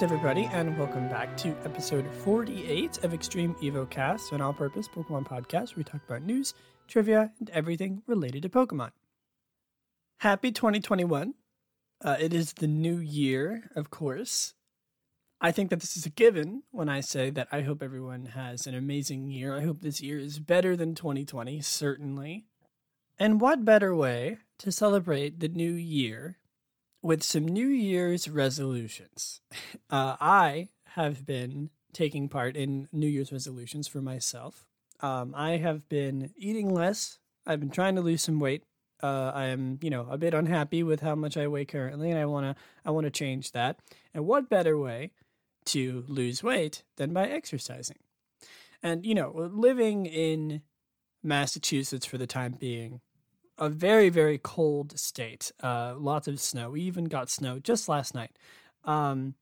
Greetings, everybody, and welcome back to episode 48 of Extreme EvoCast, an all purpose Pokemon podcast where we talk about news, trivia, and everything related to Pokemon. Happy 2021. Uh, it is the new year, of course. I think that this is a given when I say that I hope everyone has an amazing year. I hope this year is better than 2020, certainly. And what better way to celebrate the new year with some New Year's resolutions? Uh, I have been taking part in New Year's resolutions for myself. Um, I have been eating less. I've been trying to lose some weight. Uh, I am, you know, a bit unhappy with how much I weigh currently, and I wanna, I wanna change that. And what better way to lose weight than by exercising? And you know, living in Massachusetts for the time being, a very very cold state. Uh, lots of snow. We even got snow just last night. Um,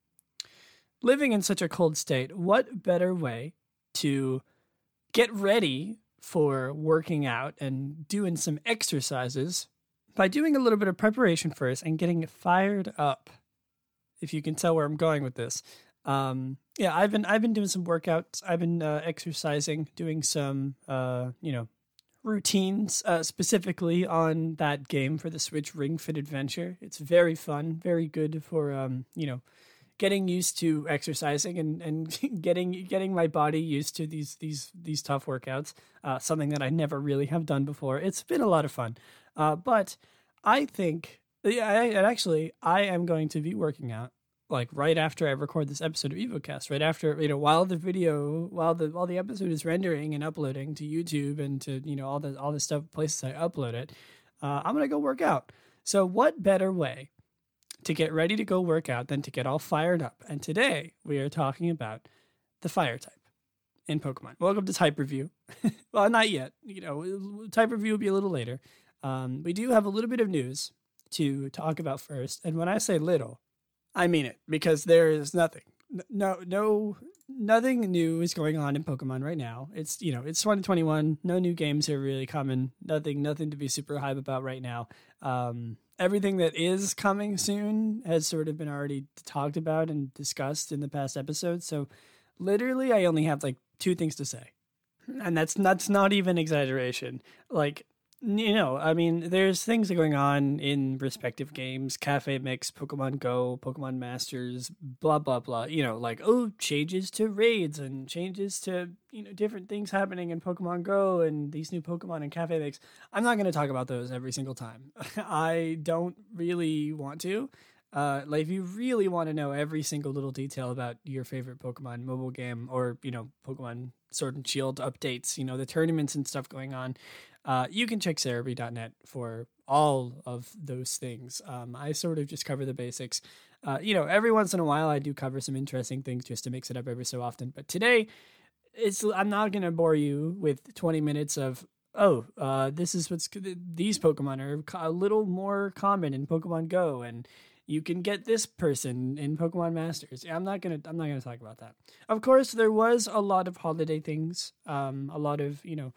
living in such a cold state, what better way to get ready for working out and doing some exercises by doing a little bit of preparation first and getting fired up. If you can tell where I'm going with this, um, yeah, I've been I've been doing some workouts. I've been uh, exercising, doing some uh, you know routines uh, specifically on that game for the Switch Ring Fit Adventure. It's very fun, very good for um, you know getting used to exercising and, and getting getting my body used to these these these tough workouts. Uh, something that I never really have done before. It's been a lot of fun, uh, but I think yeah, I, and actually I am going to be working out like right after I record this episode of EvoCast, right after you know, while the video, while the while the episode is rendering and uploading to YouTube and to you know all the all the stuff places I upload it, uh, I'm gonna go work out. So what better way to get ready to go work out than to get all fired up? And today we are talking about the fire type in Pokemon. Welcome to Type Review. well, not yet. You know, Type Review will be a little later. Um, we do have a little bit of news to talk about first, and when I say little. I mean it because there is nothing, no, no, nothing new is going on in Pokemon right now. It's you know it's 2021. No new games are really coming. Nothing, nothing to be super hype about right now. Um, everything that is coming soon has sort of been already talked about and discussed in the past episodes. So literally, I only have like two things to say, and that's that's not even exaggeration. Like you know, I mean, there's things going on in respective games Cafe Mix, Pokemon Go, Pokemon Masters, blah, blah, blah. You know, like, oh, changes to raids and changes to, you know, different things happening in Pokemon Go and these new Pokemon and Cafe Mix. I'm not going to talk about those every single time. I don't really want to. Uh, like, if you really want to know every single little detail about your favorite Pokemon mobile game or, you know, Pokemon Sword and Shield updates, you know, the tournaments and stuff going on, uh, you can check Serebii.net for all of those things. Um, I sort of just cover the basics. Uh, you know, every once in a while I do cover some interesting things just to mix it up every so often. But today, it's I'm not going to bore you with 20 minutes of oh, uh, this is what's these Pokemon are a little more common in Pokemon Go, and you can get this person in Pokemon Masters. I'm not gonna I'm not gonna talk about that. Of course, there was a lot of holiday things, um, a lot of you know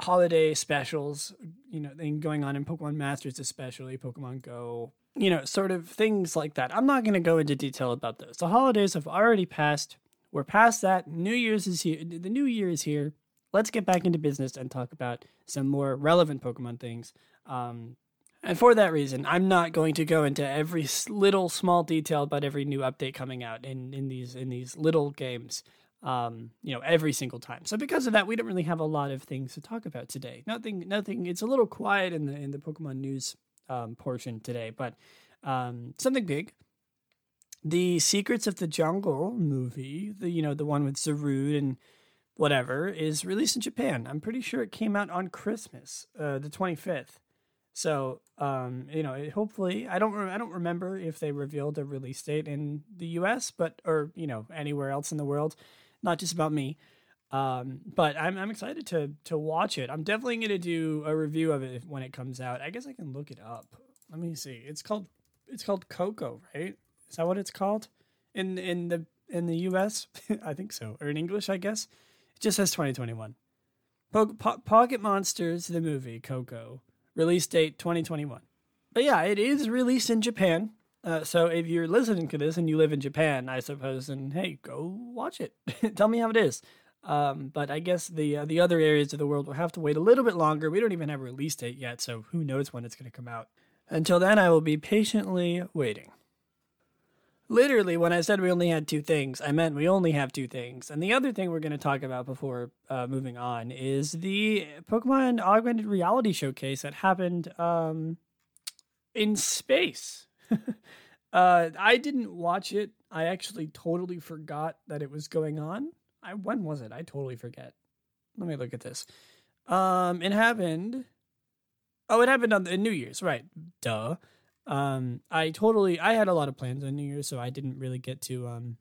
holiday specials, you know, thing going on in Pokemon Masters, especially Pokemon Go, you know, sort of things like that. I'm not going to go into detail about those. The holidays have already passed. We're past that. New Year's is here. The new year is here. Let's get back into business and talk about some more relevant Pokemon things. Um, and for that reason, I'm not going to go into every little small detail about every new update coming out in, in these in these little games um, you know, every single time. So because of that, we don't really have a lot of things to talk about today. Nothing, nothing. It's a little quiet in the in the Pokemon news um, portion today, but um, something big. The Secrets of the Jungle movie, the you know the one with Zarude and whatever, is released in Japan. I'm pretty sure it came out on Christmas, uh, the 25th. So, um, you know, hopefully, I don't, re- I don't remember if they revealed a release date in the U.S., but or you know anywhere else in the world not just about me. Um, but I'm I'm excited to to watch it. I'm definitely gonna do a review of it when it comes out. I guess I can look it up. Let me see. It's called it's called Coco, right? Is that what it's called in in the in the U.S.? I think so, or in English, I guess. It just says 2021. Po- po- Pocket Monsters, the movie Coco, release date 2021. But yeah, it is released in Japan. Uh, so if you're listening to this and you live in Japan, I suppose, and hey, go watch it. Tell me how it is. Um, but I guess the uh, the other areas of the world will have to wait a little bit longer. We don't even have a release date yet, so who knows when it's going to come out. Until then, I will be patiently waiting. Literally, when I said we only had two things, I meant we only have two things. And the other thing we're going to talk about before uh, moving on is the Pokemon Augmented Reality Showcase that happened um, in space. Uh, I didn't watch it. I actually totally forgot that it was going on. I when was it? I totally forget. Let me look at this. Um, it happened. Oh, it happened on the New Year's, right? Duh. Um, I totally. I had a lot of plans on New Year's, so I didn't really get to um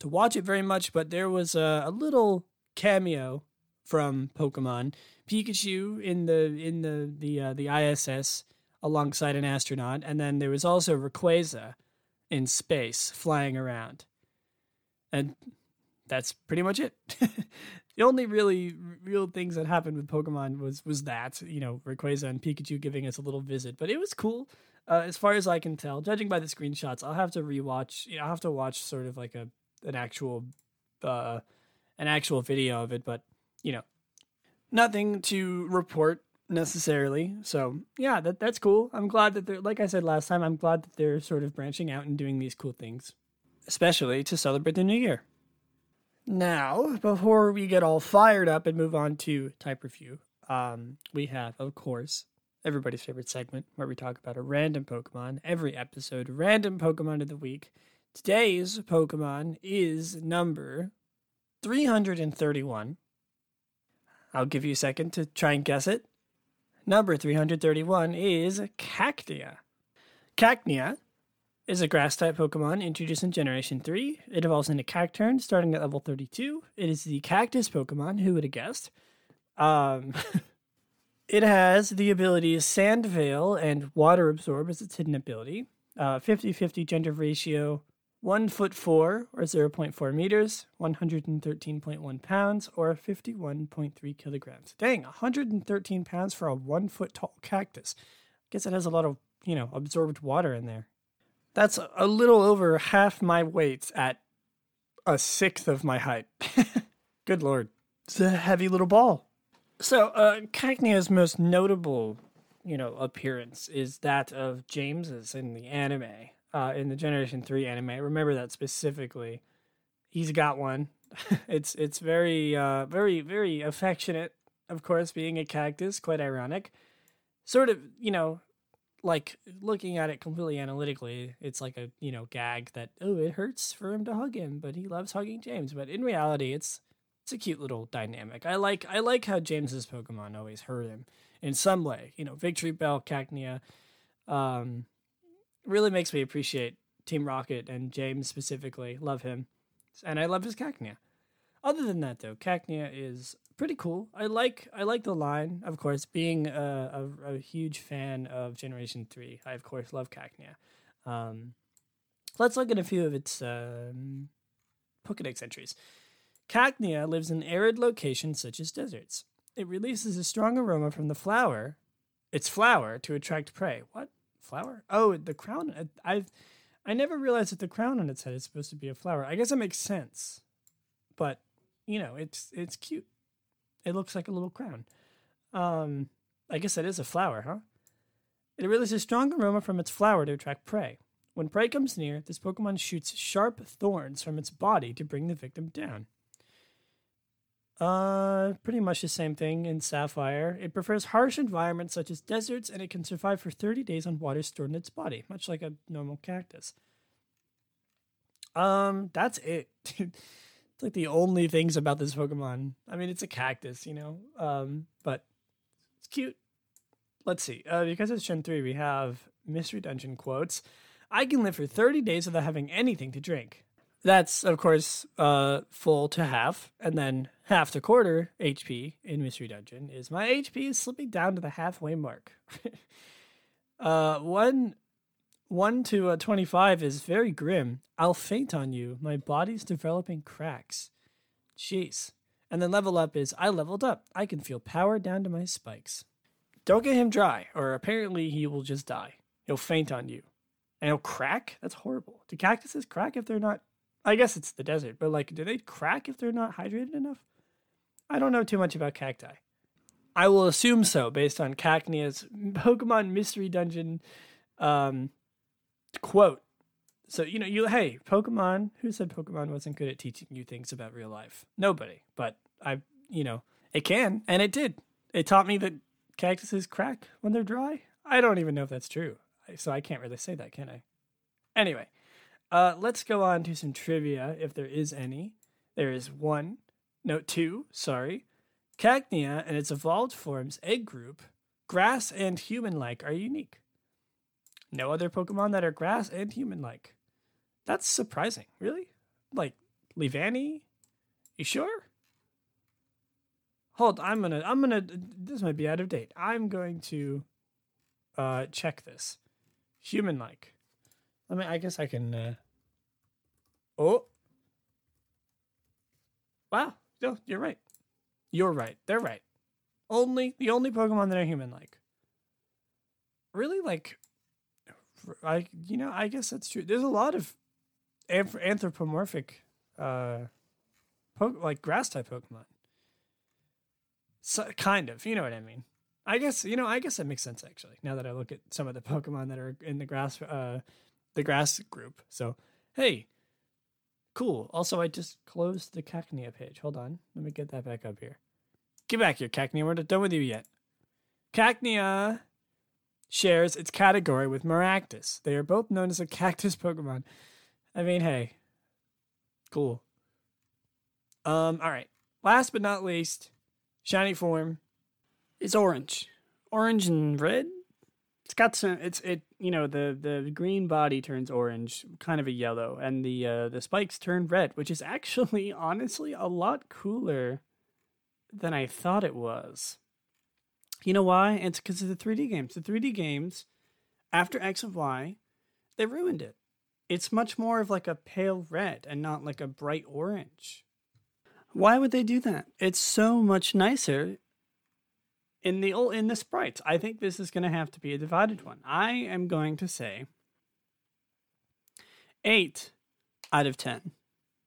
to watch it very much. But there was a, a little cameo from Pokemon Pikachu in the in the the uh, the ISS alongside an astronaut, and then there was also Rayquaza in space flying around, and that's pretty much it. the only really real things that happened with Pokemon was was that you know Rayquaza and Pikachu giving us a little visit, but it was cool. Uh, as far as I can tell, judging by the screenshots, I'll have to rewatch. You know, I'll have to watch sort of like a an actual uh, an actual video of it, but you know, nothing to report necessarily. So yeah, that that's cool. I'm glad that they're like I said last time. I'm glad that they're sort of branching out and doing these cool things, especially to celebrate the new year. Now, before we get all fired up and move on to type review, um, we have, of course, everybody's favorite segment where we talk about a random Pokemon every episode, random Pokemon of the week. Today's Pokemon is number 331. I'll give you a second to try and guess it. Number 331 is Cacnea. Cacnea is a grass type Pokemon introduced in Generation 3. It evolves into Cacturn starting at level 32. It is the cactus Pokemon, who would have guessed? Um, it has the abilities Sand Veil and Water Absorb as its hidden ability. 50 uh, 50 gender ratio, 1 foot 4 or 0.4 meters, 113.1 pounds or 51.3 kilograms. Dang, 113 pounds for a 1 foot tall cactus. I Guess it has a lot of, you know, absorbed water in there. That's a little over half my weight at a sixth of my height. Good lord. It's a heavy little ball. So, uh, Cacnea's most notable, you know, appearance is that of James's in the anime, uh, in the Generation 3 anime. Remember that specifically. He's got one. it's it's very uh very very affectionate, of course, being a cactus, quite ironic. Sort of, you know, like looking at it completely analytically, it's like a you know gag that oh it hurts for him to hug him, but he loves hugging James. But in reality, it's it's a cute little dynamic. I like I like how James's Pokemon always hurt him in some way. You know, Victreebel, Cacnea, um, really makes me appreciate Team Rocket and James specifically. Love him, and I love his Cacnea. Other than that, though, Cacnea is pretty cool. I like I like the line. Of course, being a, a, a huge fan of Generation Three, I of course love Cacnea. Um, let's look at a few of its um, Pokedex entries. Cacnea lives in arid locations such as deserts. It releases a strong aroma from the flower, its flower, to attract prey. What flower? Oh, the crown. I've I never realized that the crown on its head is supposed to be a flower. I guess it makes sense, but you know, it's it's cute. It looks like a little crown. Um, I guess that is a flower, huh? It releases strong aroma from its flower to attract prey. When prey comes near, this Pokemon shoots sharp thorns from its body to bring the victim down. Uh, pretty much the same thing in Sapphire. It prefers harsh environments such as deserts, and it can survive for 30 days on water stored in its body, much like a normal cactus. Um, that's it. It's like the only things about this Pokemon. I mean, it's a cactus, you know, um, but it's cute. Let's see. Uh, because it's Gen 3, we have Mystery Dungeon quotes. I can live for 30 days without having anything to drink. That's, of course, uh, full to half, and then half to quarter HP in Mystery Dungeon is my HP is slipping down to the halfway mark. uh, one 1 to uh, 25 is very grim. I'll faint on you. My body's developing cracks. Jeez. And then level up is I leveled up. I can feel power down to my spikes. Don't get him dry, or apparently he will just die. He'll faint on you. And he'll crack. That's horrible. Do cactuses crack if they're not? I guess it's the desert, but like, do they crack if they're not hydrated enough? I don't know too much about cacti. I will assume so based on Cacnea's Pokemon Mystery Dungeon um, quote. So you know, you hey, Pokemon. Who said Pokemon wasn't good at teaching you things about real life? Nobody. But I, you know, it can, and it did. It taught me that cactuses crack when they're dry. I don't even know if that's true, so I can't really say that, can I? Anyway, uh, let's go on to some trivia, if there is any. There is one, note two, sorry. Cacnea and its evolved forms, egg group, grass and human like, are unique. No other Pokemon that are grass and human like. That's surprising. Really? Like, Leavanny? You sure? Hold, I'm gonna, I'm gonna, this might be out of date. I'm going to uh check this. Human like. I mean, I guess I can, uh, oh. Wow. No, you're right. You're right. They're right. Only, the only Pokemon that are human like. Really, like, I, you know, I guess that's true. There's a lot of anthropomorphic, uh, po- like grass type Pokemon. So, kind of, you know what I mean. I guess you know. I guess that makes sense actually. Now that I look at some of the Pokemon that are in the grass, uh, the grass group. So, hey, cool. Also, I just closed the Cacnea page. Hold on, let me get that back up here. Get back here, Cacnea. We're not done with you yet. Cacnea shares its category with Maractus. They are both known as a cactus Pokemon. I mean, hey, cool. Um, all right. Last but not least, shiny form is orange, orange and red. It's got some. It's it. You know the the green body turns orange, kind of a yellow, and the uh, the spikes turn red, which is actually honestly a lot cooler than I thought it was. You know why? It's because of the 3D games. The 3D games, after X of Y, they ruined it. It's much more of like a pale red and not like a bright orange. Why would they do that? It's so much nicer in the in the sprites. I think this is going to have to be a divided one. I am going to say 8 out of 10.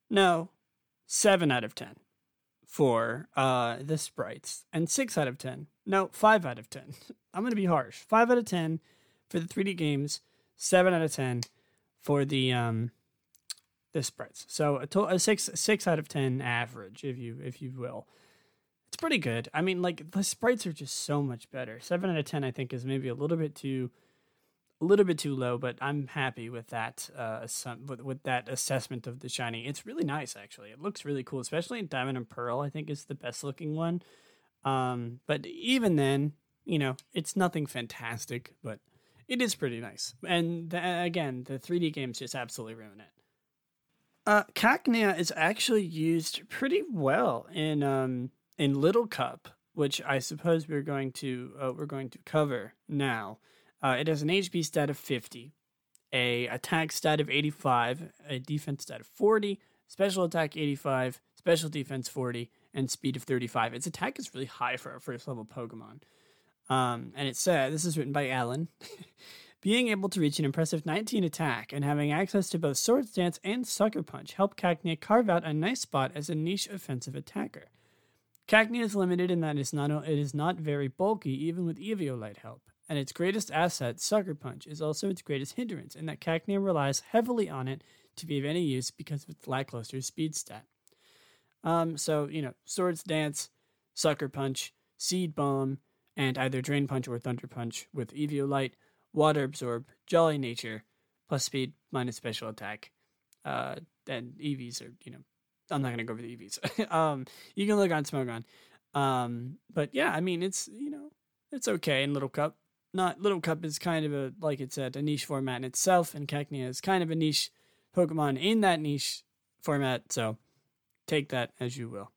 No, 7 out of 10 for uh the sprites and 6 out of 10 no, five out of ten. I'm gonna be harsh. Five out of ten for the 3D games. Seven out of ten for the um the spreads. So a, to- a six six out of ten average, if you if you will. It's pretty good. I mean, like the sprites are just so much better. Seven out of ten, I think, is maybe a little bit too a little bit too low, but I'm happy with that uh with, with that assessment of the shiny. It's really nice actually. It looks really cool, especially in Diamond and Pearl. I think is the best looking one. Um, but even then, you know, it's nothing fantastic, but it is pretty nice. And again, the 3D games just absolutely ruin it. Uh, Cacnea is actually used pretty well in um, in Little Cup, which I suppose we're going to uh, we're going to cover now. Uh, it has an HP stat of 50, a attack stat of 85, a defense stat of 40, special attack 85, special defense 40, and speed of 35. Its attack is really high for a first level Pokemon. Um, and it said, this is written by Alan. Being able to reach an impressive 19 attack and having access to both Swords Dance and Sucker Punch help Cacnea carve out a nice spot as a niche offensive attacker. Cacnea is limited in that it is not, it is not very bulky even with Eviolite help, and its greatest asset, Sucker Punch, is also its greatest hindrance in that Cacnea relies heavily on it to be of any use because of its lackluster speed stat. Um, so you know, Swords Dance, Sucker Punch, Seed Bomb, and either Drain Punch or Thunder Punch with Eviolite, Water Absorb, Jolly Nature, plus Speed minus Special Attack. Uh, and EVs are you know, I'm not gonna go over the EVs. um, you can look on Smogon. Um, but yeah, I mean it's you know it's okay in Little Cup. Not Little Cup is kind of a like it said a niche format in itself, and Cacnea is kind of a niche Pokemon in that niche format. So take that as you will.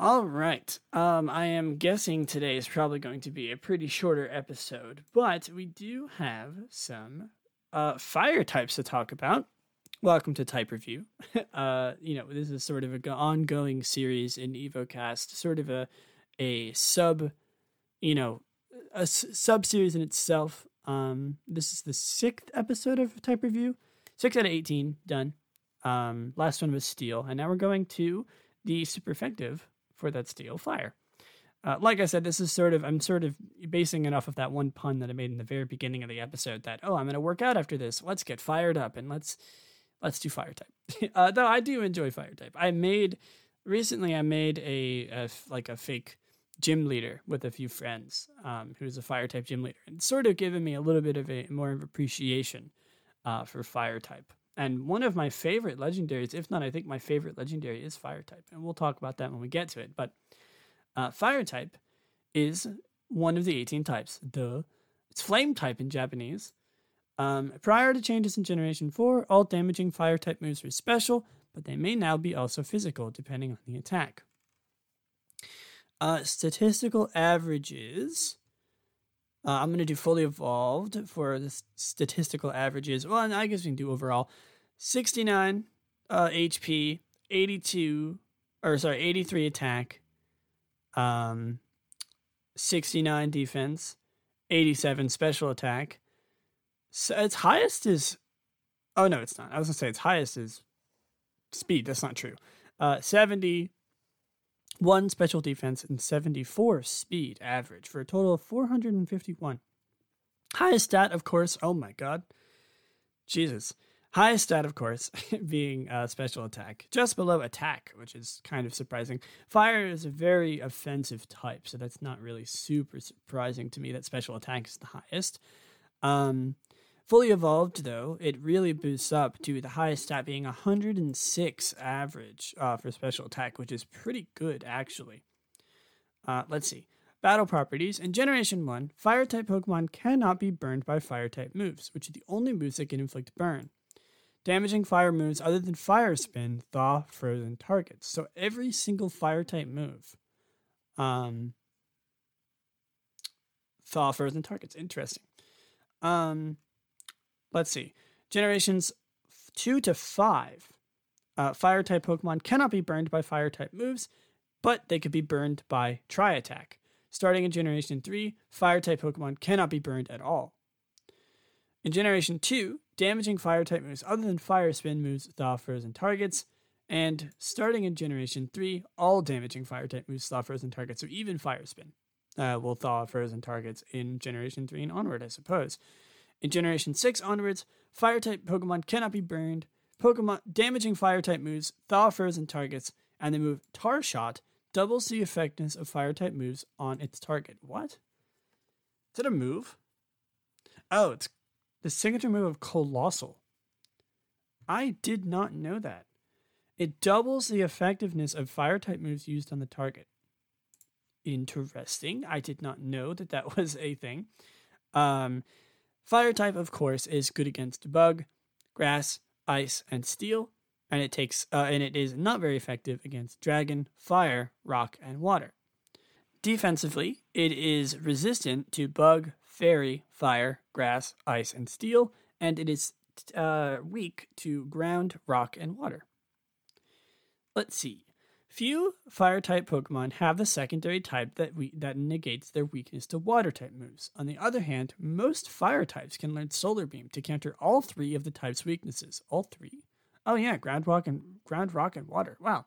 All right. Um, I am guessing today is probably going to be a pretty shorter episode, but we do have some uh, fire types to talk about. Welcome to Type Review. uh, you know, this is sort of an ongoing series in EvoCast, sort of a a sub, you know, a s- sub series in itself. Um, this is the sixth episode of Type Review. Six out of 18 done. Um, last one was Steel. And now we're going to the super effective for that Steel Fire. Uh, like I said, this is sort of, I'm sort of basing it off of that one pun that I made in the very beginning of the episode that, oh, I'm going to work out after this. Let's get fired up and let's, let's do fire type. uh, though I do enjoy fire type. I made, recently I made a, a like a fake gym leader with a few friends um, who's a fire type gym leader and sort of given me a little bit of a more of appreciation uh, for fire type. And one of my favorite legendaries, if not, I think my favorite legendary is fire type. And we'll talk about that when we get to it. But uh, fire type is one of the 18 types. Duh. It's flame type in Japanese. Um, prior to changes in Generation 4, all damaging fire type moves were special, but they may now be also physical, depending on the attack. Uh, statistical averages. Uh, I'm going to do fully evolved for the statistical averages. Well, I guess we can do overall 69 uh, HP, 82, or sorry, 83 attack, um, 69 defense, 87 special attack. So its highest is, oh no, it's not. I was to say its highest is speed. That's not true. Uh, 70 one special defense, and 74 speed average for a total of 451. Highest stat, of course, oh my god. Jesus. Highest stat, of course, being uh, special attack, just below attack, which is kind of surprising. Fire is a very offensive type, so that's not really super surprising to me that special attack is the highest. Um, Fully evolved, though, it really boosts up to the highest stat being 106 average uh, for special attack, which is pretty good, actually. Uh, let's see. Battle properties. In Generation 1, Fire type Pokemon cannot be burned by Fire type moves, which are the only moves that can inflict burn. Damaging fire moves other than Fire Spin thaw frozen targets. So every single Fire type move um, thaw frozen targets. Interesting. Um, let's see, generations two to five, uh, fire type Pokemon cannot be burned by fire type moves, but they could be burned by Tri Attack. Starting in Generation 3, fire type Pokemon cannot be burned at all. In Generation 2, damaging fire type moves other than Fire Spin moves thaw frozen targets. And starting in Generation 3, all damaging fire type moves thaw frozen targets, so even Fire Spin uh, will thaw frozen targets in Generation 3 and onward, I suppose. In Generation 6 onwards, fire type Pokemon cannot be burned. Pokemon damaging fire type moves thaw frozen targets, and the move Tar Shot doubles the effectiveness of fire type moves on its target. What? Is it a move? Oh, it's the signature move of Coalossal. I did not know that. It doubles the effectiveness of fire type moves used on the target. Interesting. I did not know that that was a thing. Um, Fire type, of course, is good against bug, grass, ice, and steel, and it takes uh, and it is not very effective against dragon, fire, rock, and water. Defensively, it is resistant to bug, fairy, fire, grass, ice, and steel, and it is uh, weak to ground, rock, and water. Let's see. Few fire type Pokemon have the secondary type that we that negates their weakness to water type moves. On the other hand, most fire types can learn Solar Beam to counter all three of the type's weaknesses. All three? Oh yeah, ground rock and ground rock and water. Wow.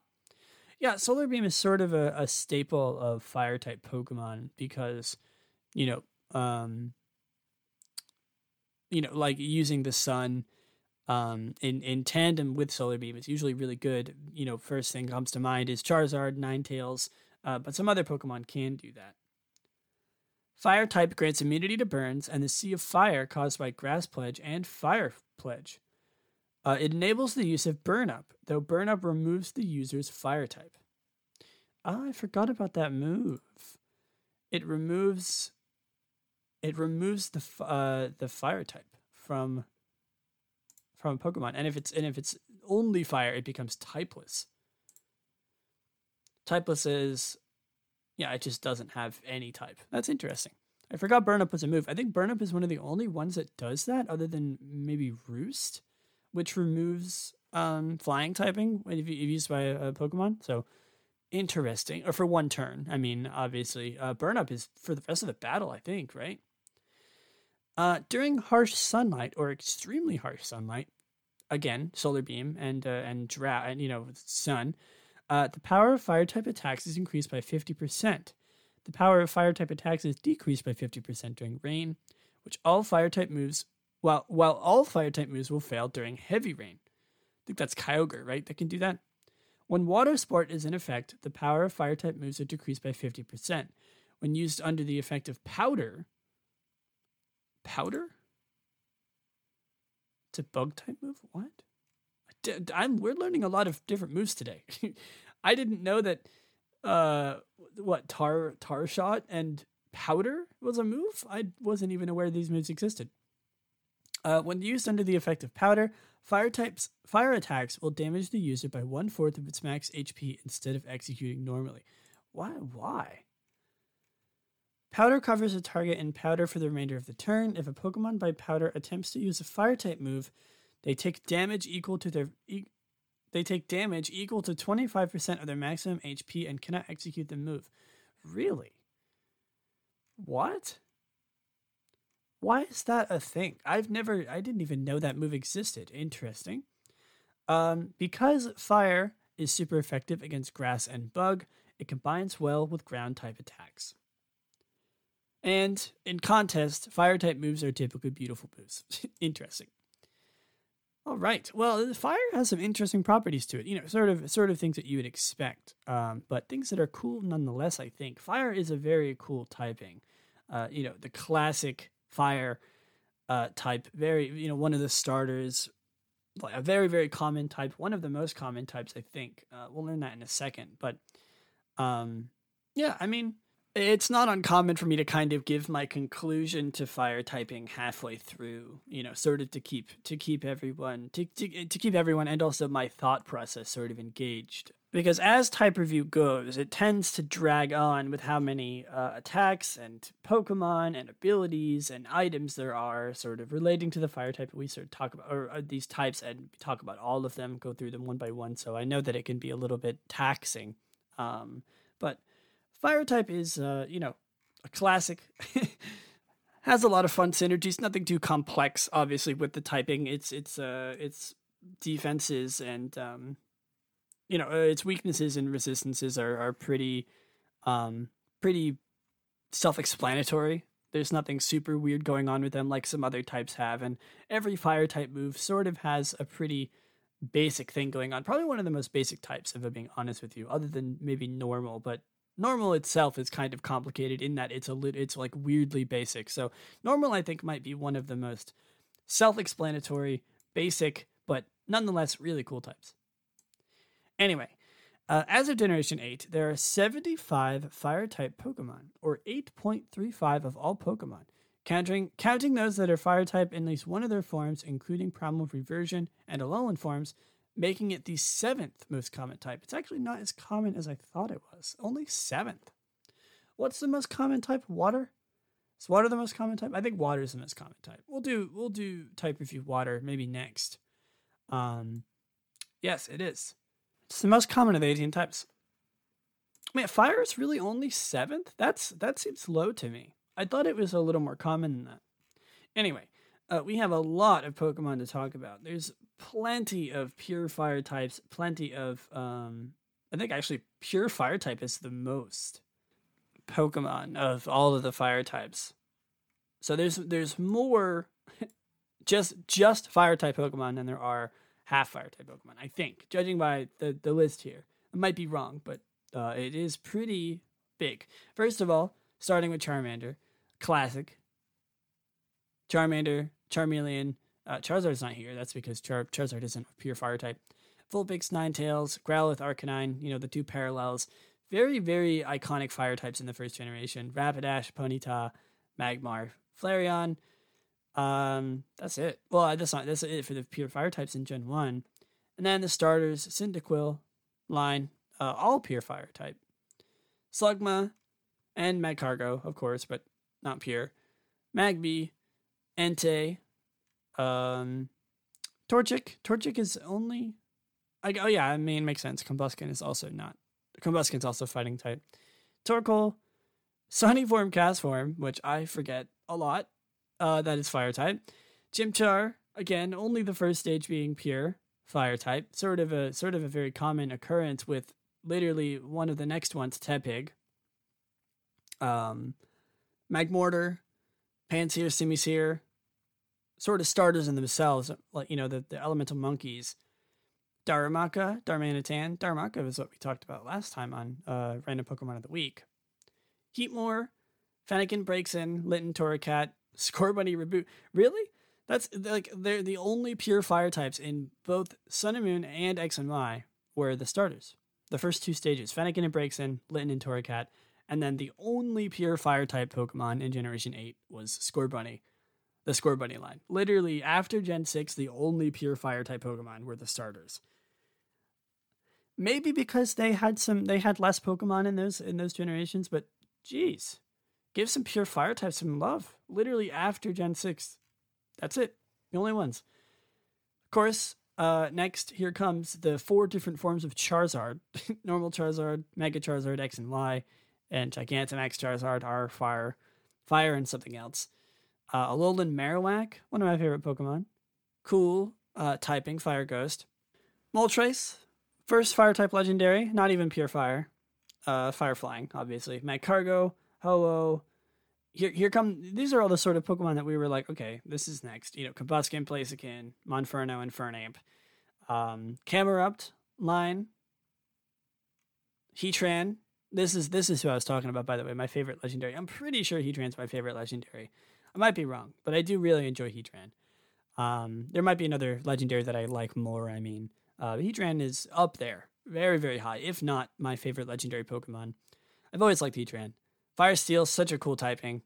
Yeah, Solar Beam is sort of a, a staple of fire type Pokemon because, you know, um, you know, like using the sun um, in in tandem with Solar Beam it's usually really good. You know, first thing comes to mind is Charizard, Ninetales, uh, but some other Pokemon can do that. Fire type grants immunity to burns and the Sea of Fire caused by Grass Pledge and Fire Pledge. Uh, it enables the use of Burn Up, though Burn Up removes the user's fire type. Oh, I forgot about that move. It removes. It removes the uh, the fire type from from Pokemon. And if it's and if it's only fire, it becomes typeless. Typeless is yeah, it just doesn't have any type. That's interesting. I forgot Burn Up was a move. I think Burn Up is one of the only ones that does that, other than maybe Roost, which removes um, flying typing when if, used by a, Pokemon. So interesting. Or for one turn. I mean, obviously, uh, Burn Up is for the rest of the battle. I think right. Uh, during harsh sunlight or extremely harsh sunlight, again, solar beam and uh, and drought and you know sun, uh, the power of fire type attacks is increased by fifty percent. The power of fire type attacks is decreased by fifty percent during rain, which all fire type moves while while all fire type moves will fail during heavy rain. I think that's Kyogre, right? That can do that. When water sport is in effect, the power of fire type moves are decreased by fifty percent. When used under the effect of powder, powder it's a bug type move. What? I'm we're learning a lot of different moves today. I didn't know that. Uh, what tar tar shot and powder was a move. I wasn't even aware these moves existed. Uh, when used under the effect of powder, fire types fire attacks will damage the user by one fourth of its max HP instead of executing normally. Why? Why? Powder covers a target in powder for the remainder of the turn. If a Pokemon by powder attempts to use a fire type move, they take damage equal to their e- they take damage equal to 25% of their maximum HP and cannot execute the move. Really? What? Why is that a thing? I've never I didn't even know that move existed. Interesting. Um, because fire is super effective against grass and bug, it combines well with ground type attacks. And in contest, fire type moves are typically beautiful moves. interesting. All right. Well, fire has some interesting properties to it. You know, sort of sort of things that you would expect, um, but things that are cool nonetheless. I think fire is a very cool typing. Uh, you know, the classic fire uh, type, very you know one of the starters, like a very very common type, one of the most common types. I think uh, we'll learn that in a second. But um, yeah, I mean, it's not uncommon for me to kind of give my conclusion to fire typing halfway through you know sort of to keep to keep everyone to, to, to keep everyone and also my thought process sort of engaged. Because as type review goes it tends to drag on with how many uh, attacks and pokemon and abilities and items there are sort of relating to the fire type. We sort of talk about or, uh, these types and talk about all of them go through them one by one. So i know that it can be a little bit taxing um, but Fire type is, uh, you know, a classic. Has a lot of fun synergies. Nothing too complex, obviously, with the typing. It's it's uh its defenses and um, you know, uh, its weaknesses and resistances are are pretty um pretty self-explanatory. There's nothing super weird going on with them like some other types have, and every fire type move sort of has a pretty basic thing going on. Probably one of the most basic types, if I'm being honest with you, other than maybe normal, but normal itself is kind of complicated in that it's a it's like weirdly basic. So normal I think might be one of the most self-explanatory, basic, but nonetheless really cool types. Anyway, uh, as of Generation 8, there are 75 fire type Pokemon, or 8.35 of all Pokemon, counting, counting those that are fire type in at least one of their forms, including Primal Reversion and Alolan forms, making it the seventh most common type. It's actually not as common as I thought it was. Only seventh. What's the most common type? Water. Is water the most common type? I think water is the most common type. We'll do we'll do type review water maybe next. Um, yes, it is. It's the most common of the 18 types. Man, fire is really only seventh. That's that seems low to me. I thought it was a little more common than that. Anyway, uh, we have a lot of Pokemon to talk about. There's plenty of pure fire types, plenty of um I think actually pure fire type is the most Pokemon of all of the fire types. So there's there's more just just fire type Pokemon than there are half fire type Pokemon. I think, judging by the the list here, I might be wrong, but uh, it is pretty big. First of all, starting with Charmander, classic. Charmander, Charmeleon. Uh, Charizard's not here. That's because Char- Charizard isn't a pure fire type. Vulpix, Ninetales, Growlithe, Arcanine, you know, the two parallels. Very, very iconic fire types in the first generation. Rapidash, Ponyta, Magmar, Flareon. Um, that's it. Well, that's not that's it for the pure fire types in Gen 1. And then the starters, Cyndaquil, Line, uh, all pure fire type. Slugma and Magcargo, of course, but not pure. Magby, Entei, um, Torchic. Torchic is only. I, oh yeah, I mean, makes sense. Combusken is also not. Combusken's also fighting type. Torkoal, Sunny Form, Castform, which I forget a lot. uh, that is fire type. Chimchar, again, only the first stage being pure fire type. Sort of a sort of a very common occurrence with literally one of the next ones, Tepig. Um, Magmortar, Pansear, Simisear, sort of starters in themselves, like you know the, the elemental monkeys. Darumaka, Darmanitan. Darumaka is what we talked about last time on uh, Random Pokemon of the Week. Heatmor, Fennekin Braixen, Litten, Torracat, Scorbunny Raboot. Really? That's like they're the only pure fire types in both Sun and Moon and X and Y were the starters. The first two stages, Fennekin and Braixen, Litten and Torracat, and then the only pure fire type Pokemon in Generation 8 was Scorbunny. The Scorbunny line. Literally after Gen 6, the only pure fire type Pokemon were the starters. Maybe because they had some they had less Pokemon in those in those generations, but geez. Give some pure fire types some love. Literally after Gen 6. That's it. The only ones. Of course, uh, next, here comes the four different forms of Charizard normal Charizard, Mega Charizard, X and Y, and Gigantamax Charizard are fire, fire, and something else. Uh, Alolan Marowak, one of my favorite Pokemon. Cool, uh, typing, Fire Ghost. Moltres, first Fire type legendary, not even pure fire. Uh, fire flying, obviously. Magcargo, Ho-Oh. Here, here come. These are all the sort of Pokemon that we were like, okay, this is next. You know, Combusken, Blaziken, Monferno, Infernape. Um, Camerupt line. Heatran. This is this is who I was talking about, by the way. My favorite legendary. I'm pretty sure Heatran's my favorite legendary. I might be wrong, but I do really enjoy Heatran. Um, there might be another legendary that I like more. I mean, uh, Heatran is up there, very very high, if not my favorite legendary Pokemon. I've always liked Heatran. Fire Steel, such a cool typing.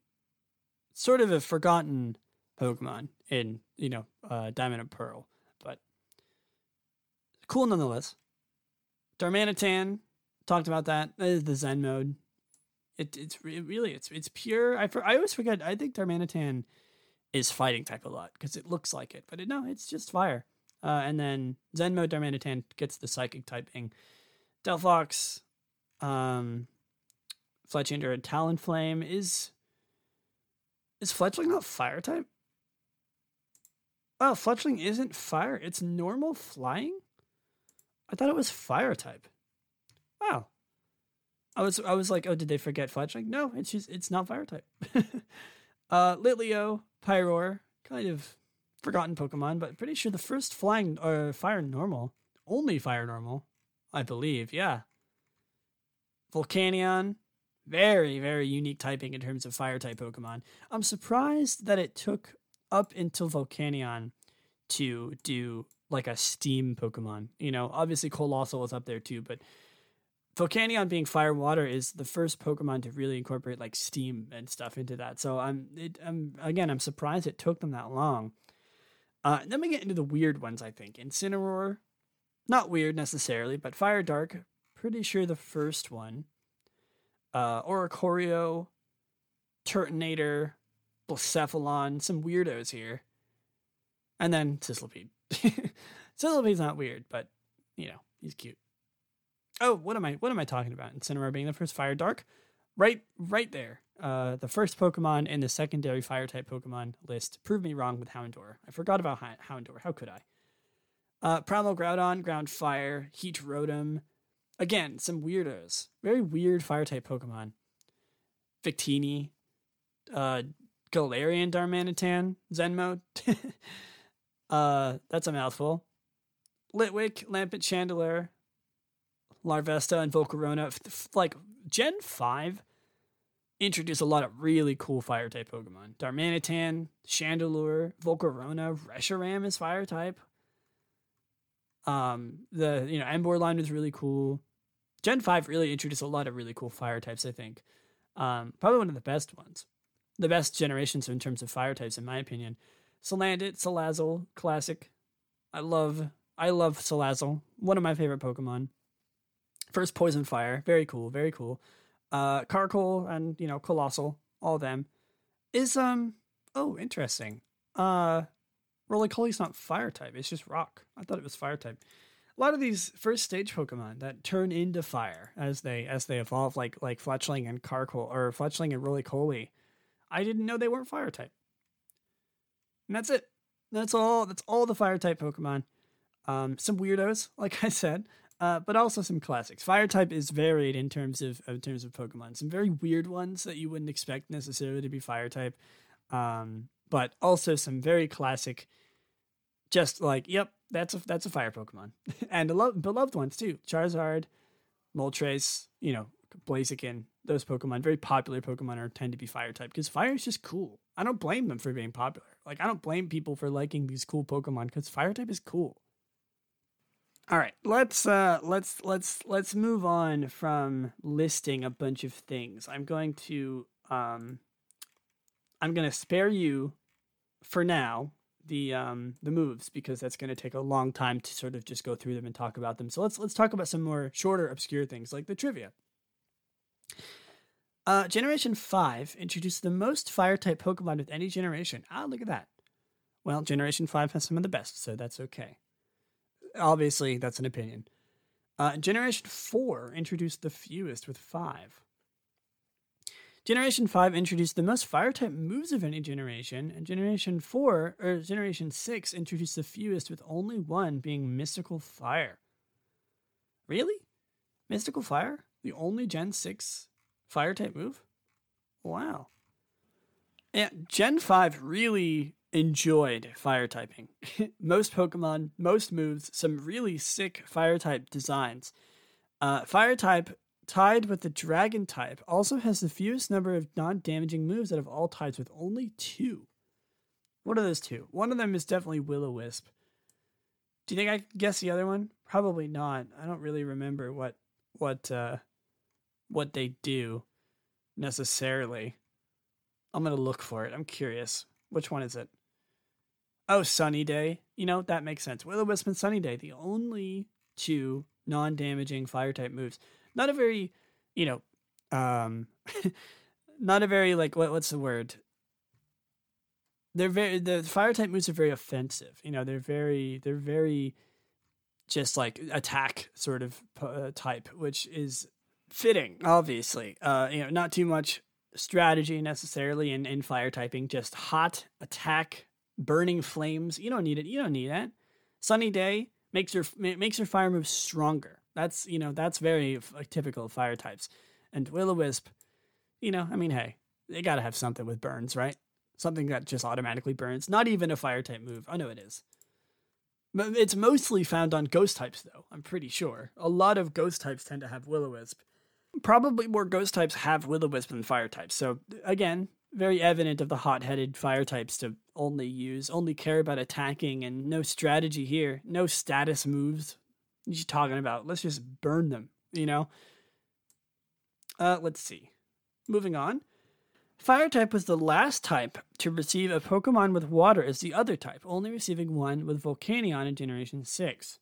Sort of a forgotten Pokemon in, you know, uh, Diamond and Pearl, but cool nonetheless. Darmanitan, talked about that. That is the Zen mode. It, it's it really it's it's pure. I I always forget. I think Darmanitan is fighting type a lot because it looks like it, but it, no, it's just fire. Uh, and then Zen mode Darmanitan gets the psychic typing. Delphox, um, Fletchinder and Talonflame is is Fletchling not fire type? Oh, Fletchling isn't fire. It's normal flying. I thought it was fire type. Wow. I was I was like, oh, did they forget Fletchling? No, it's just it's not fire type. uh, Litleo, Pyroar, kind of forgotten Pokemon, but pretty sure the first flying or uh, fire normal, only fire normal, I believe. Yeah. Volcanion, very, very unique typing in terms of fire type Pokemon. I'm surprised that it took up until Volcanion to do like a steam Pokemon. You know, obviously Coalossal was up there too, but Volcanion being fire and water is the first Pokemon to really incorporate like steam and stuff into that. So I'm, it, I'm again, I'm surprised it took them that long. Uh, then we get into the weird ones. I think Incineroar, not weird necessarily, but Fire Dark. Pretty sure the first one uh, Oricorio, Turtonator, Blacephalon, some weirdos here. And then Sizzlipede. Sizzlipede's not weird, but you know, he's cute. Oh, what am I what am I talking about? Incineroar being the first fire dark? Right right there. Uh, the first Pokemon in the secondary fire type Pokemon list. Prove me wrong with Houndour. I forgot about Houndour. How could I? Uh, Primal Groudon, Ground Fire, Heat Rotom, Again, some weirdos. Very weird fire type Pokemon. Victini, uh, Galarian Darmanitan, Zen mode. uh, that's a mouthful. Litwick, Lampent Chandelure, Larvesta, and Volcarona. Like, Gen 5 introduced a lot of really cool fire type Pokemon. Darmanitan, Chandelure, Volcarona, Reshiram is fire type. Um, the you know Emboar line was really cool. Gen five really introduced a lot of really cool fire types. I think, um, probably one of the best ones, the best generations in terms of fire types, in my opinion. Salandit, Salazzle, classic. I love I love Salazzle, one of my favorite Pokemon. First Poison Fire, very cool, very cool. Uh, Carkol and you know Coalossal, all them. Is um oh interesting. Uh Rolycoly's not fire type, it's just rock. I thought it was fire type. A lot of these first stage Pokemon that turn into fire as they as they evolve, like like Fletchling and Carkol or Fletchling and Rolycoly. I didn't know they weren't fire type. And that's it. That's all. That's all the fire type Pokemon. Um, some weirdos, like I said, uh, but also some classics. Fire type is varied in terms of in terms of Pokemon. Some very weird ones that you wouldn't expect necessarily to be fire type, um, but also some very classic. Just like, yep, that's a that's a fire Pokemon, and lo- beloved ones too. Charizard, Moltres, you know, Blaziken, those Pokemon, very popular Pokemon, are tend to be fire type because fire is just cool. I don't blame them for being popular. Like I don't blame people for liking these cool Pokemon because fire type is cool. All right, let's uh let's let's let's move on from listing a bunch of things. I'm going to um I'm going to spare you for now the um the moves because that's going to take a long time to sort of just go through them and talk about them. So let's let's talk about some more shorter obscure things like the trivia. Uh, generation 5 introduced the most fire type Pokemon with any generation. Ah, look at that. Well, Generation 5 has some of the best, so that's okay obviously that's an opinion. Uh, Generation 4 introduced the fewest with 5. Generation 5 introduced the most fire type moves of any generation, and Generation 4 or Generation 6 introduced the fewest with only one being Mystical Fire. Really? Mystical Fire? The only Gen 6 fire type move? Wow. Yeah, Gen 5 really enjoyed fire typing. most Pokemon, most moves, some really sick fire type designs. Uh, fire type, tied with the dragon type, also has the fewest number of non damaging moves out of all types with only two. What are those two? One of them is definitely Will O Wisp. Do you think I can guess the other one? Probably not. I don't really remember what what uh what they do necessarily. I'm gonna look for it. I'm curious. Which one is it? Oh, Sunny Day. You know, that makes sense. Will O Wisp and Sunny Day, the only two non damaging fire type moves. Not a very, you know, um, not a very, like, what, what's the word? They're very, the fire type moves are very offensive. You know, they're very, they're very just like attack sort of uh, type, which is fitting, obviously. Uh, you know, not too much strategy necessarily in, in fire typing, just hot attack burning flames. You don't need it. You don't need that. Sunny day makes your makes your fire move stronger. That's you know that's very typical of fire types. And will o wisp, you know, I mean, hey, they got to have something with burns, right? Something that just automatically burns. Not even a fire type move. I know it is. But it's mostly found on ghost types, though. I'm pretty sure a lot of ghost types tend to have will o wisp. Probably more ghost types have will o wisp than fire types. So again, very evident of the hot-headed fire types to only use, only care about attacking, and no strategy here, no status moves. What are you talking about? Let's just burn them, you know. Uh, let's see. Moving on. Fire type was the last type to receive a Pokemon with water as the other type, only receiving one with Volcanion in Generation Six.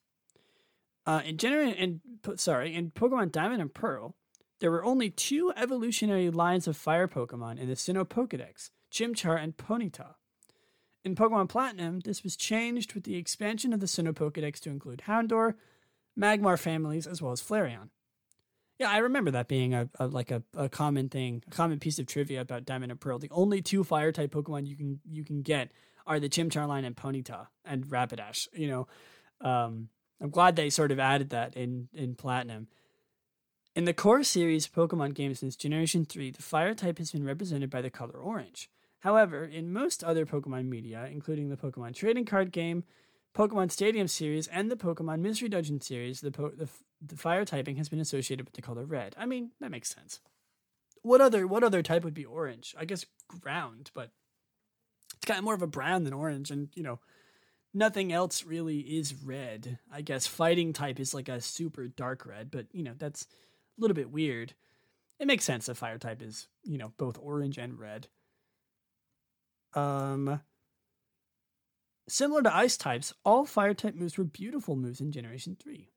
Uh, in Gener- in sorry, in Pokemon Diamond and Pearl, there were only two evolutionary lines of fire Pokemon in the Sinnoh Pokedex Chimchar and Ponyta. In Pokemon Platinum, this was changed with the expansion of the Sinnoh Pokedex to include Houndour, Magmar families, as well as Flareon. Yeah, I remember that being a, a like a, a common thing, a common piece of trivia about Diamond and Pearl. The only two fire type Pokemon you can you can get are the Chimchar line and Ponyta and Rapidash. You know, um, I'm glad they sort of added that in in Platinum. In the core series Pokemon games since Generation 3, the fire type has been represented by the color orange. However, in most other Pokemon media, including the Pokemon trading card game, Pokemon Stadium series, and the Pokemon Mystery Dungeon series, the, po- the, the fire typing has been associated with the color red. I mean, that makes sense. What other what other type would be orange? I guess ground, but it's kind of more of a brown than orange, and you know, nothing else really is red. I guess fighting type is like a super dark red, but you know, that's a little bit weird. It makes sense that fire type is, you know, both orange and red. Um similar to ice types, all fire type moves were beautiful moves in Generation 3.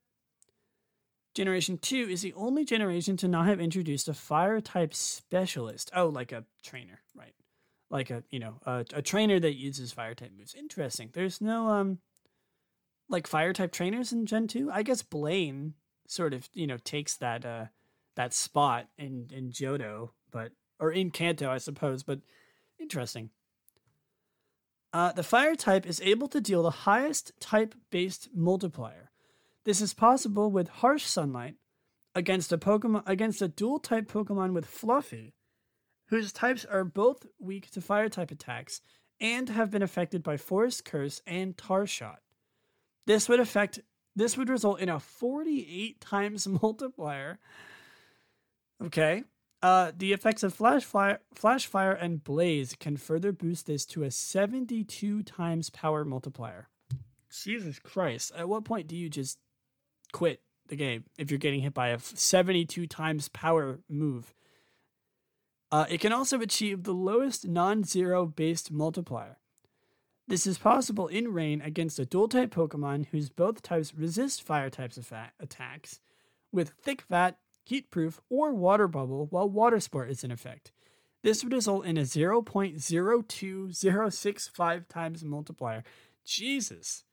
Generation 2 is the only generation to not have introduced a fire type specialist. Oh, like a trainer, right? Like a, you know, a, a trainer that uses fire type moves. Interesting. There's no um like fire type trainers in Gen 2. I guess Blaine sort of you know takes that uh that spot in in Johto, but or in Kanto, I suppose. But interesting. Uh, the fire type is able to deal the highest type based multiplier. This is possible with harsh sunlight against a Pokemon against a dual type Pokemon with Fluffy, whose types are both weak to fire type attacks and have been affected by Forest Curse and Tar Shot. This would affect this would result in a 48 times multiplier. Okay. Uh, the effects of flash fire, flash fire, and blaze can further boost this to a 72 times power multiplier. Jesus Christ! At what point do you just quit the game if you're getting hit by a 72 times power move? Uh, it can also achieve the lowest non-zero based multiplier. This is possible in rain against a dual type Pokemon whose both types resist fire types of attacks, with thick fat heat proof, or water bubble while water sport is in effect. This would result in a 0.02065 times multiplier. Jesus.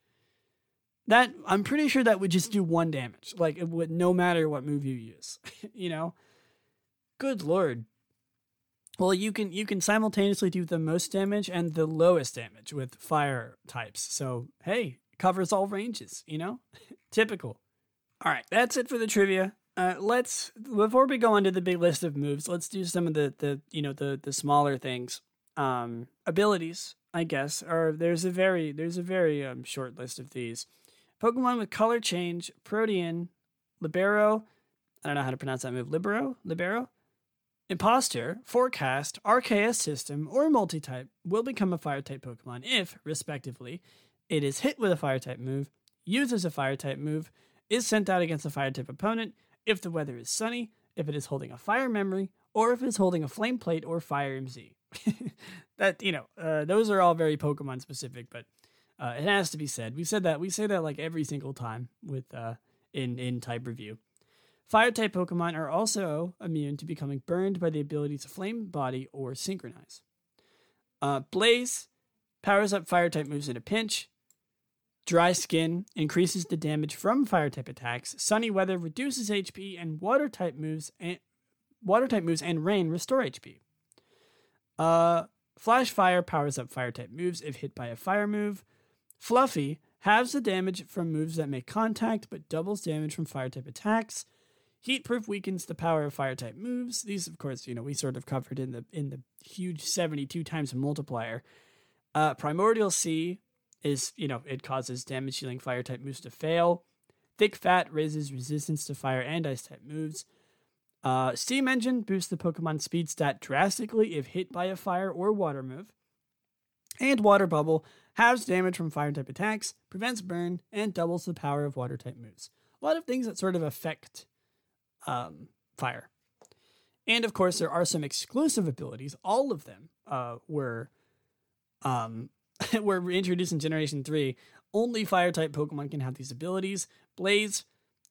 That I'm pretty sure that would just do one damage. Like it would no matter what move you use. you know? Good lord. Well, you can you can simultaneously do the most damage and the lowest damage with fire types. So, hey, covers all ranges, you know? Typical. All right, that's it for the trivia. Uh, let's before we go on to the big list of moves, let's do some of the the you know the the smaller things. Um, abilities, I guess, or there's a very there's a very um, short list of these. Pokemon with color change, Protean, Libero. I don't know how to pronounce that move. Libero, Libero, Impostor, Forecast, RKS System, or Multi-type will become a Fire type Pokemon if, respectively, it is hit with a Fire type move, uses a Fire type move, is sent out against a Fire type opponent, if the weather is sunny, if it is holding a fire memory, or if it's holding a flame plate or Firium Z. that you know, uh, those are all very Pokemon specific, but uh, it has to be said. We said that we say that like every single time with uh, in in type review. Fire type Pokemon are also immune to becoming burned by the ability to flame body or synchronize. Uh, Blaze powers up fire type moves in a pinch. Dry skin increases the damage from fire type attacks. Sunny weather reduces HP, and water type moves and water type moves and rain restore HP. Uh, Flash Fire powers up fire type moves if hit by a fire move. Fluffy halves the damage from moves that make contact, but doubles damage from fire type attacks. Heat Proof weakens the power of fire type moves. These, of course, you know we sort of covered in the in the huge seventy two times multiplier. Uh, Primordial Sea is, you know, it causes damage dealing fire type moves to fail. Thick Fat raises resistance to fire and ice type moves. Uh, Steam Engine boosts the Pokemon speed stat drastically if hit by a fire or water move. And Water Bubble halves damage from fire type attacks, prevents burn, and doubles the power of water type moves. A lot of things that sort of affect um, fire. And of course, there are some exclusive abilities. All of them uh, were um, were introduced in Generation 3, only fire type Pokemon can have these abilities Blaze,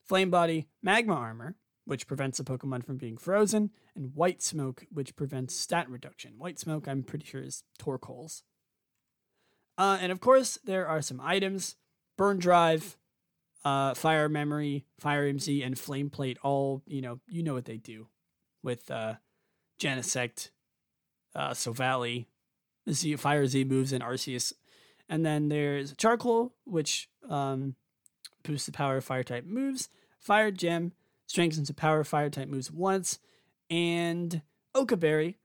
Flame Body, Magma Armor, which prevents a Pokemon from being frozen, and White Smoke, which prevents stat reduction. White Smoke, I'm pretty sure, is Torkoals. Uh, and of course, there are some items Burn Drive, uh, Fire Memory, Firium Z, and Flame Plate. All, you know, you know what they do with uh, Genesect, uh, Silvally, Z Fire Z moves in Arceus. And then there's Charcoal, which um, boosts the power of fire type moves. Fire Gem strengthens the power of fire type moves once. And Occa Berry,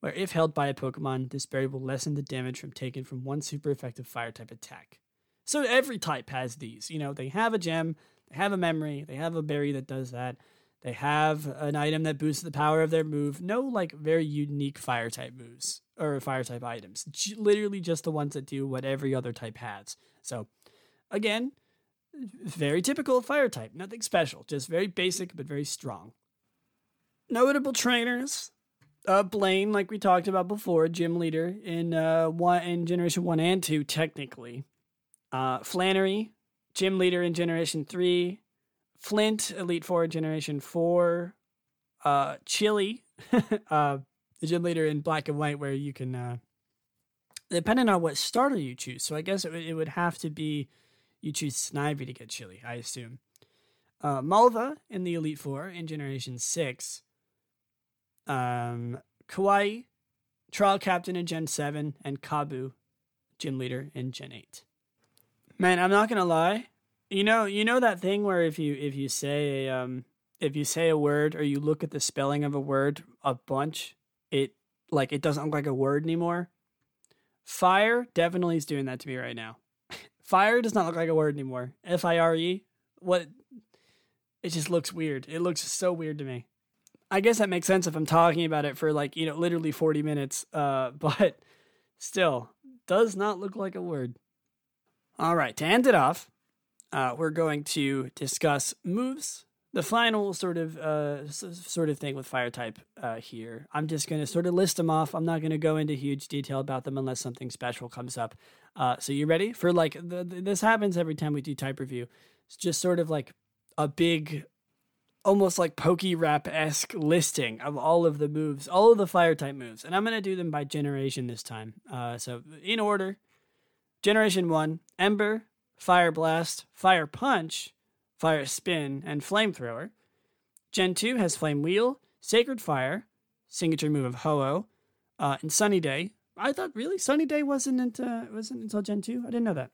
where if held by a Pokemon, this berry will lessen the damage from taken from one super effective fire type attack. So every type has these. You know, they have a gem, they have a memory, they have a berry that does that. They have an item that boosts the power of their move. No like very unique fire type moves or fire type items. G- literally just the ones that do what every other type has. So again, very typical fire type. Nothing special, just very basic but very strong. Notable trainers. Uh, Blaine, like we talked about before, gym leader in uh one in Generation One and Two, technically. Uh, Flannery, gym leader in Generation Three. Flint, Elite Four, Generation Four, uh, Chili, uh, the gym leader in Black and White, where you can, uh, depending on what starter you choose. So I guess it, w- it would have to be you choose Snivy to get Chili, I assume. Uh, Malva in the Elite Four in Generation Six. Um, Kiawe, Trial Captain in Gen Seven, and Kabu, Gym Leader in Gen 8. Man, I'm not gonna lie. You know, you know that thing where if you if you say a um if you say a word or you look at the spelling of a word a bunch, it like it doesn't look like a word anymore. Fire definitely is doing that to me right now. Fire does not look like a word anymore. F I R E. What? It just looks weird. It looks so weird to me. I guess that makes sense if I'm talking about it for like you know literally 40 minutes. Uh, but still, does not look like a word. All right, to end it off, uh, we're going to discuss moves. The final sort of uh, sort of thing with fire type uh, here. I'm just going to sort of list them off. I'm not going to go into huge detail about them unless something special comes up. Uh, so you ready for like the, the, this happens every time we do type review. It's just sort of like a big, almost like pokey rap esque listing of all of the moves, all of the fire type moves, and I'm going to do them by generation this time. Uh, so in order. Generation 1, Ember, Fire Blast, Fire Punch, Fire Spin, and Flamethrower. Gen 2 has Flame Wheel, Sacred Fire, signature move of Ho-Oh, uh, and Sunny Day. I thought really Sunny Day wasn't into, wasn't until Gen 2. I didn't know that.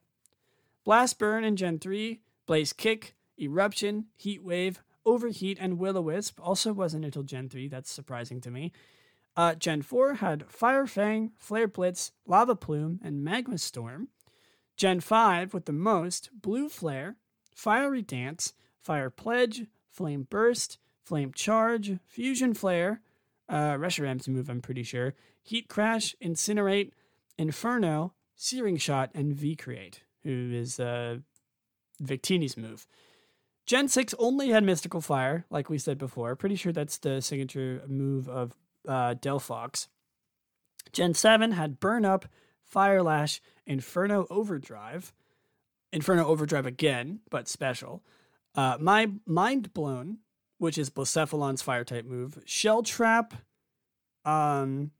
Blast Burn in Gen 3, Blaze Kick, Eruption, Heat Wave, Overheat, and Will-O-Wisp also wasn't until Gen 3. That's surprising to me. Uh, Gen 4 had Fire Fang, Flare Blitz, Lava Plume, and Magma Storm. Gen 5 with the most Blue Flare, Fiery Dance, Fire Pledge, Flame Burst, Flame Charge, Fusion Flare, uh, Reshiram's move, I'm pretty sure, Heat Crash, Incinerate, Inferno, Searing Shot, and V Create, who is uh, Victini's move. Gen 6 only had Mystical Fire, like we said before. Pretty sure that's the signature move of uh, Delphox. Gen 7 had Burn Up, Fire Lash, Inferno Overdrive, Inferno Overdrive again, but special. Uh, my Mind Blown, which is Blacephalon's fire type move. Shell Trap, um,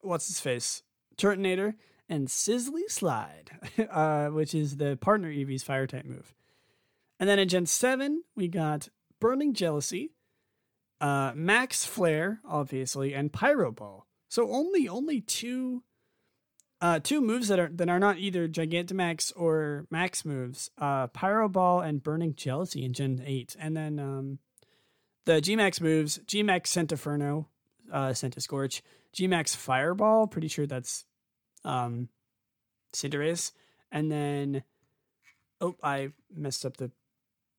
what's his face? Turtonator, and Sizzly Slide, uh, which is the partner Eevee's fire type move. And then in Gen 7, we got Burning Jealousy, uh, Max Flare, obviously, and Pyro Ball. So only only two uh, two moves that are that are not either Gigantamax or Max moves. Uh, Pyro Ball and Burning Jealousy in Gen 8. And then um, the Gmax moves, Gmax Centiferno, uh, Scorch, Gmax Fireball, pretty sure that's um, Cinderace. And then, oh, I messed up the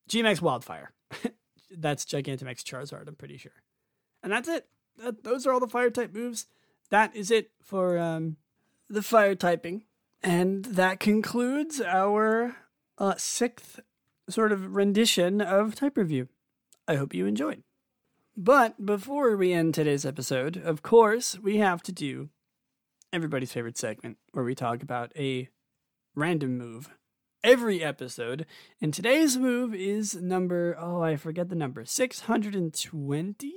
Gmax Wildfire. that's Gigantamax Charizard, I'm pretty sure. And that's it. That, those are all the fire type moves. That is it for um, the fire typing. And that concludes our uh, sixth sort of rendition of type review. I hope you enjoyed. But before we end today's episode, of course, we have to do everybody's favorite segment where we talk about a random move every episode. And today's move is number, oh, I forget the number, 620?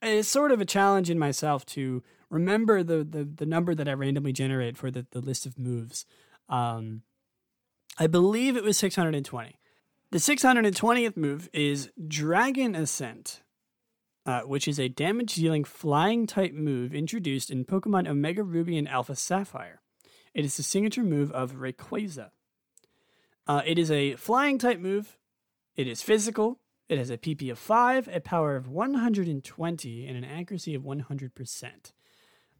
It's sort of a challenge in myself to remember the, the, the number that I randomly generate for the, the list of moves. Um, I believe it was 620. The 620th move is Dragon Ascent, uh, which is a damage dealing flying type move introduced in Pokemon Omega Ruby and Alpha Sapphire. It is the signature move of Rayquaza. Uh, it is a flying type move. It is physical. It has a PP of 5, a power of 120, and an accuracy of 100%.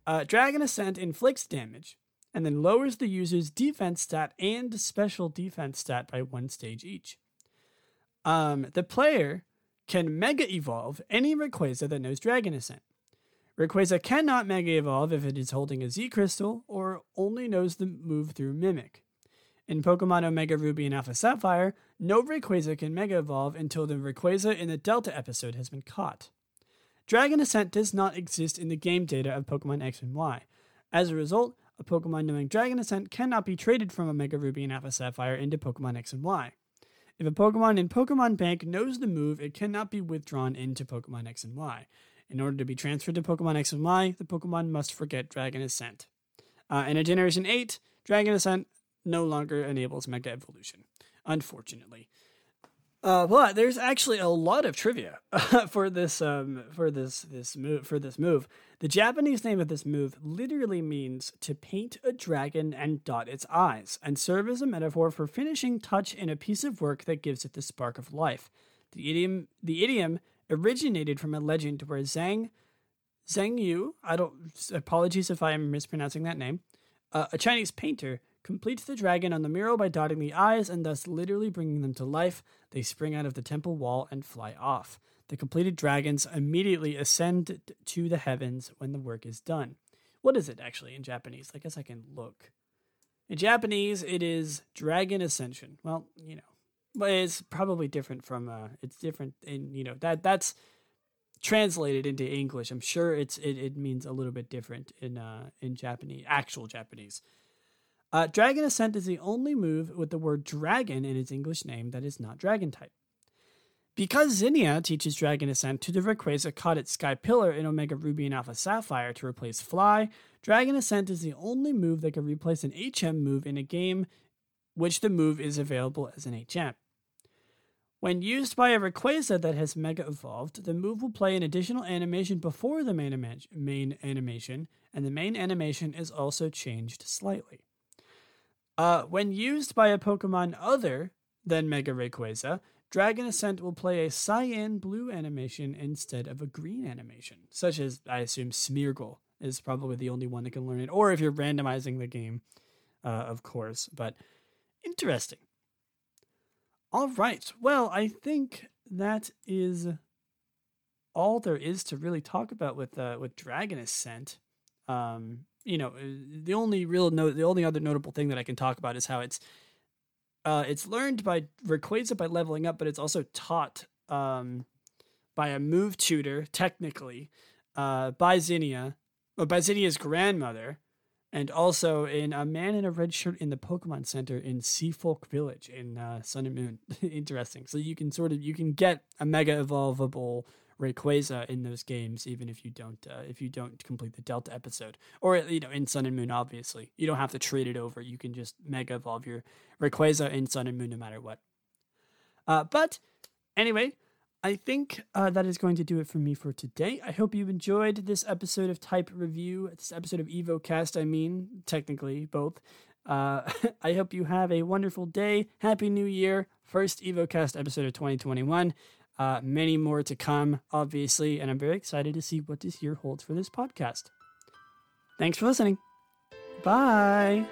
Uh, Dragon Ascent inflicts damage and then lowers the user's defense stat and special defense stat by one stage each. Um, the player can Mega Evolve any Rayquaza that knows Dragon Ascent. Rayquaza cannot Mega Evolve if it is holding a Z Crystal or only knows the move through Mimic. In Pokemon Omega Ruby and Alpha Sapphire, no Rayquaza can Mega Evolve until the Rayquaza in the Delta episode has been caught. Dragon Ascent does not exist in the game data of Pokemon X and Y. As a result, a Pokemon knowing Dragon Ascent cannot be traded from Omega Ruby and Alpha Sapphire into Pokemon X and Y. If a Pokemon in Pokemon Bank knows the move, it cannot be withdrawn into Pokemon X and Y. In order to be transferred to Pokemon X and Y, the Pokemon must forget Dragon Ascent. Uh, in a Generation 8, Dragon Ascent no longer enables Mega Evolution, unfortunately. Uh, but there's actually a lot of trivia for this um, for this this move for this move. The Japanese name of this move literally means to paint a dragon and dot its eyes, and serve as a metaphor for finishing touch in a piece of work that gives it the spark of life. The idiom the idiom originated from a legend where Zhang Zhang Yu, I don't apologies if I am mispronouncing that name, uh, a Chinese painter completes the dragon on the mural by dotting the eyes and thus literally bringing them to life. They spring out of the temple wall and fly off. The completed dragons immediately ascend to the heavens when the work is done. What is it actually in Japanese? I guess I can look. In Japanese, it is dragon ascension. Well, you know, but it's probably different from. Uh, it's different in you know that that's translated into English. I'm sure it's it, it means a little bit different in uh in Japanese, actual Japanese. Uh, Dragon Ascent is the only move with the word dragon in its English name that is not dragon type. Because Zinnia teaches Dragon Ascent to the Rayquaza caught at Sky Pillar in Omega Ruby and Alpha Sapphire to replace Fly, Dragon Ascent is the only move that can replace an HM move in a game which the move is available as an HM. When used by a Rayquaza that has Mega Evolved, the move will play an additional animation before the main, ima- main animation, and the main animation is also changed slightly. Uh, when used by a Pokemon other than Mega Rayquaza, Dragon Ascent will play a cyan blue animation instead of a green animation, such as, I assume, Smeargle is probably the only one that can learn it, or if you're randomizing the game, uh, of course. But interesting. All right. Well, I think that is all there is to really talk about with uh, with Dragon Ascent. Um, you know, uh, the only real note, the only other notable thing that I can talk about is how it's uh, it's learned by Rayquaza by leveling up, but it's also taught um, by a move tutor, technically, uh, by Zinnia, or by Zinnia's grandmother, and also in a man in a red shirt in the Pokemon Center in Seafolk Village in uh, Sun and Moon. Interesting. So you can sort of you can get a mega evolvable Rayquaza in those games, even if you don't uh, if you don't complete the Delta episode, or you know in Sun and Moon. Obviously, you don't have to trade it over. You can just mega evolve your Rayquaza in Sun and Moon, no matter what. Uh, but anyway, I think uh, that is going to do it for me for today. I hope you enjoyed this episode of Type Review, this episode of EvoCast. I mean, technically both. Uh, I hope you have a wonderful day. Happy New Year. First EvoCast episode of 2021. Uh, many more to come, obviously, and I'm very excited to see what this year holds for this podcast. Thanks for listening. Bye.